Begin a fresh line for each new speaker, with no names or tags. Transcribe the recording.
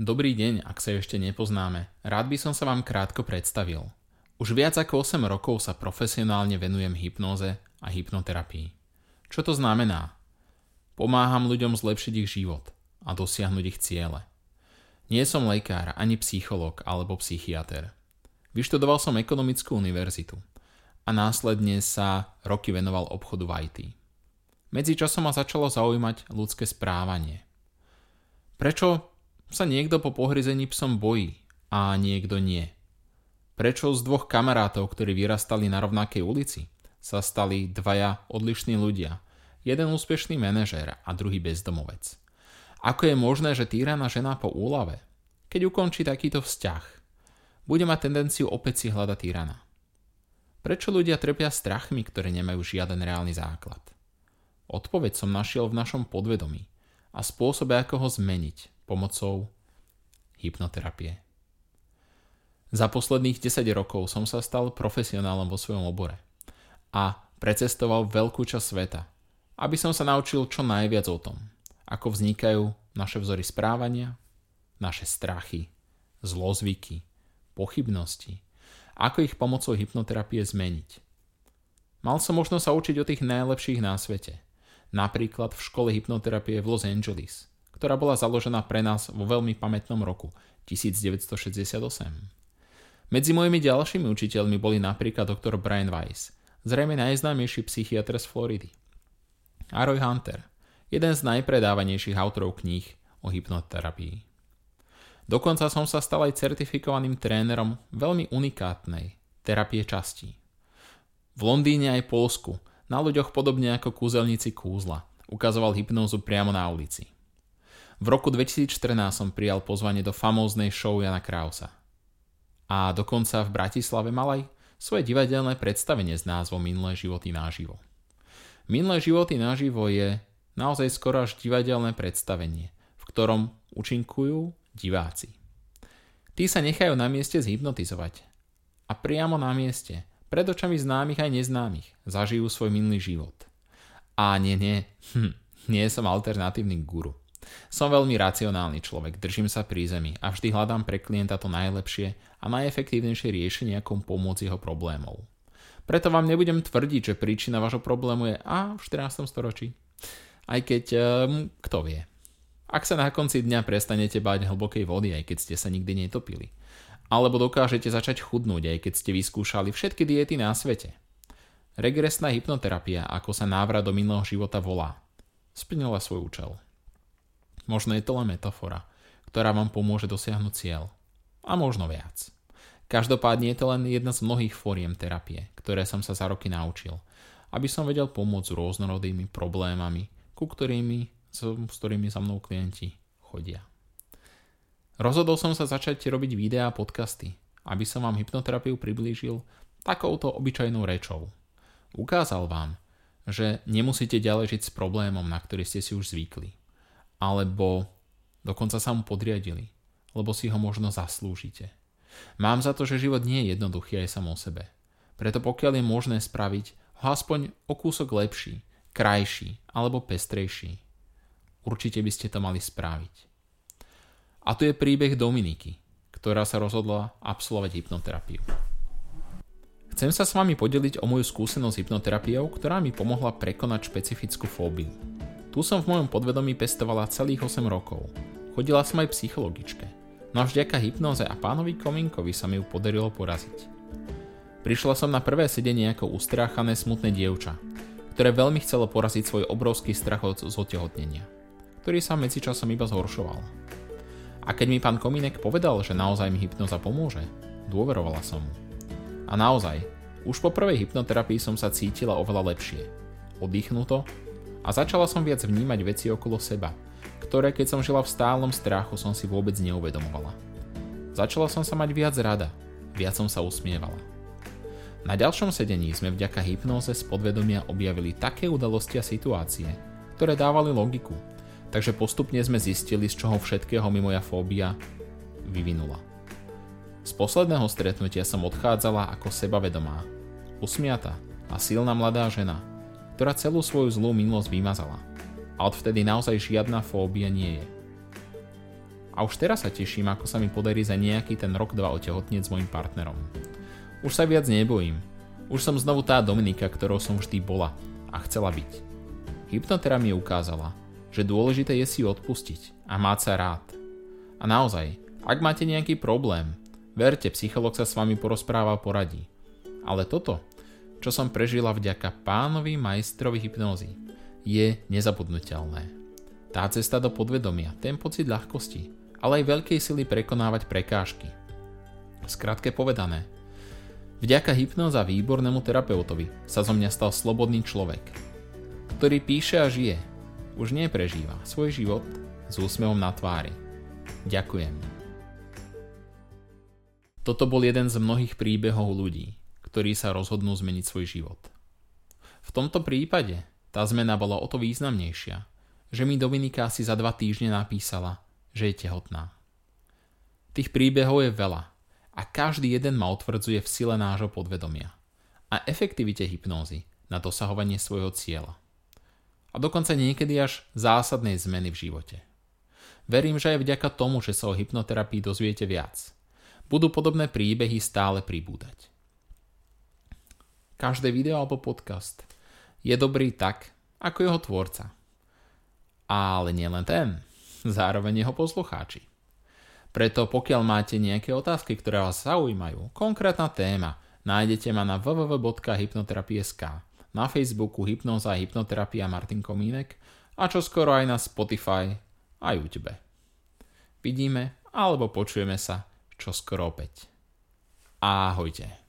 Dobrý deň, ak sa ešte nepoznáme. Rád by som sa vám krátko predstavil. Už viac ako 8 rokov sa profesionálne venujem hypnoze a hypnoterapii. Čo to znamená? Pomáham ľuďom zlepšiť ich život a dosiahnuť ich ciele. Nie som lekár, ani psychológ alebo psychiatr. Vyštudoval som ekonomickú univerzitu a následne sa roky venoval obchodu v IT. Medzičasom ma začalo zaujímať ľudské správanie. Prečo sa niekto po pohryzení psom bojí a niekto nie? Prečo z dvoch kamarátov, ktorí vyrastali na rovnakej ulici, sa stali dvaja odlišní ľudia, jeden úspešný manažér a druhý bezdomovec? Ako je možné, že týraná žena po úlave, keď ukončí takýto vzťah, bude mať tendenciu opäť si hľadať týrana? Prečo ľudia trpia strachmi, ktoré nemajú žiaden reálny základ? Odpoveď som našiel v našom podvedomí a spôsobe, ako ho zmeniť pomocou hypnoterapie. Za posledných 10 rokov som sa stal profesionálom vo svojom obore a precestoval veľkú časť sveta, aby som sa naučil čo najviac o tom, ako vznikajú naše vzory správania, naše strachy, zlozvyky, pochybnosti, ako ich pomocou hypnoterapie zmeniť. Mal som možnosť sa učiť o tých najlepších na svete – napríklad v škole hypnoterapie v Los Angeles, ktorá bola založená pre nás vo veľmi pamätnom roku 1968. Medzi mojimi ďalšími učiteľmi boli napríklad doktor Brian Weiss, zrejme najznámejší psychiatr z Floridy. A Roy Hunter, jeden z najpredávanejších autorov kníh o hypnoterapii. Dokonca som sa stal aj certifikovaným trénerom veľmi unikátnej terapie častí. V Londýne aj Polsku na ľuďoch podobne ako kúzelníci kúzla. Ukazoval hypnózu priamo na ulici. V roku 2014 som prijal pozvanie do famóznej show Jana Krausa. A dokonca v Bratislave mal aj svoje divadelné predstavenie s názvom Minulé životy naživo. Minulé životy naživo je naozaj skoro až divadelné predstavenie, v ktorom účinkujú diváci. Tí sa nechajú na mieste zhypnotizovať. A priamo na mieste pred očami známych aj neznámych zažijú svoj minulý život. A nie, nie, hm, nie som alternatívny guru. Som veľmi racionálny človek, držím sa pri zemi a vždy hľadám pre klienta to najlepšie a najefektívnejšie riešenie, ako pomôcť jeho problémov. Preto vám nebudem tvrdiť, že príčina vášho problému je a v 14. storočí. Aj keď, um, kto vie. Ak sa na konci dňa prestanete báť hlbokej vody, aj keď ste sa nikdy netopili alebo dokážete začať chudnúť, aj keď ste vyskúšali všetky diety na svete. Regresná hypnoterapia, ako sa návrat do minulého života volá, splnila svoj účel. Možno je to len metafora, ktorá vám pomôže dosiahnuť cieľ. A možno viac. Každopádne je to len jedna z mnohých fóriem terapie, ktoré som sa za roky naučil, aby som vedel pomôcť s rôznorodými problémami, ku ktorými, s ktorými za mnou klienti chodia. Rozhodol som sa začať robiť videá a podcasty, aby som vám hypnoterapiu priblížil takouto obyčajnou rečou. Ukázal vám, že nemusíte ďalej žiť s problémom, na ktorý ste si už zvykli. Alebo dokonca sa mu podriadili, lebo si ho možno zaslúžite. Mám za to, že život nie je jednoduchý aj sam o sebe. Preto pokiaľ je možné spraviť ho aspoň o kúsok lepší, krajší alebo pestrejší, určite by ste to mali spraviť. A tu je príbeh Dominiky, ktorá sa rozhodla absolvovať hypnoterapiu. Chcem sa s vami podeliť o moju skúsenosť s hypnoterapiou, ktorá mi pomohla prekonať špecifickú fóbiu. Tu som v mojom podvedomí pestovala celých 8 rokov. Chodila som aj psychologičke, no a vďaka hypnoze a pánovi Kominkovi sa mi ju podarilo poraziť. Prišla som na prvé sedenie ako ustráchané smutné dievča, ktoré veľmi chcelo poraziť svoj obrovský strach od zotehotnenia, ktorý sa medzičasom iba zhoršoval. A keď mi pán Komínek povedal, že naozaj mi hypnoza pomôže, dôverovala som mu. A naozaj, už po prvej hypnoterapii som sa cítila oveľa lepšie. Oddychnuto a začala som viac vnímať veci okolo seba, ktoré keď som žila v stálom strachu som si vôbec neuvedomovala. Začala som sa mať viac rada, viac som sa usmievala. Na ďalšom sedení sme vďaka hypnóze z podvedomia objavili také udalosti a situácie, ktoré dávali logiku Takže postupne sme zistili, z čoho všetkého mi moja fóbia vyvinula. Z posledného stretnutia som odchádzala ako sebavedomá, usmiata a silná mladá žena, ktorá celú svoju zlú minulosť vymazala. A odvtedy naozaj žiadna fóbia nie je. A už teraz sa teším, ako sa mi podarí za nejaký ten rok dva otehotnieť s mojim partnerom. Už sa viac nebojím. Už som znovu tá Dominika, ktorou som vždy bola a chcela byť. Hypnotera mi ukázala, že dôležité je si odpustiť a mať sa rád. A naozaj, ak máte nejaký problém, verte, psycholog sa s vami porozpráva a poradí. Ale toto, čo som prežila vďaka pánovi majstrovi hypnózy, je nezabudnutelné. Tá cesta do podvedomia, ten pocit ľahkosti, ale aj veľkej sily prekonávať prekážky. Skrátke povedané, vďaka hypnoza výbornému terapeutovi sa zo mňa stal slobodný človek, ktorý píše a žije, už neprežíva svoj život s úsmevom na tvári. Ďakujem. Toto bol jeden z mnohých príbehov ľudí, ktorí sa rozhodnú zmeniť svoj život. V tomto prípade tá zmena bola o to významnejšia, že mi Dominika asi za dva týždne napísala, že je tehotná. Tých príbehov je veľa a každý jeden ma utvrdzuje v sile nášho podvedomia a efektivite hypnózy na dosahovanie svojho cieľa. A dokonca niekedy až zásadnej zmeny v živote. Verím, že aj vďaka tomu, že sa o hypnoterapii dozviete viac, budú podobné príbehy stále pribúdať. Každé video alebo podcast je dobrý tak, ako jeho tvorca. Ale nielen ten zároveň jeho poslucháči. Preto pokiaľ máte nejaké otázky, ktoré vás zaujímajú, konkrétna téma, nájdete ma na www.hypnoterapie.sk, na Facebooku Hypnoza a Hypnoterapia Martin Komínek a čo skoro aj na Spotify a YouTube. Vidíme alebo počujeme sa čo skoro opäť. Ahojte.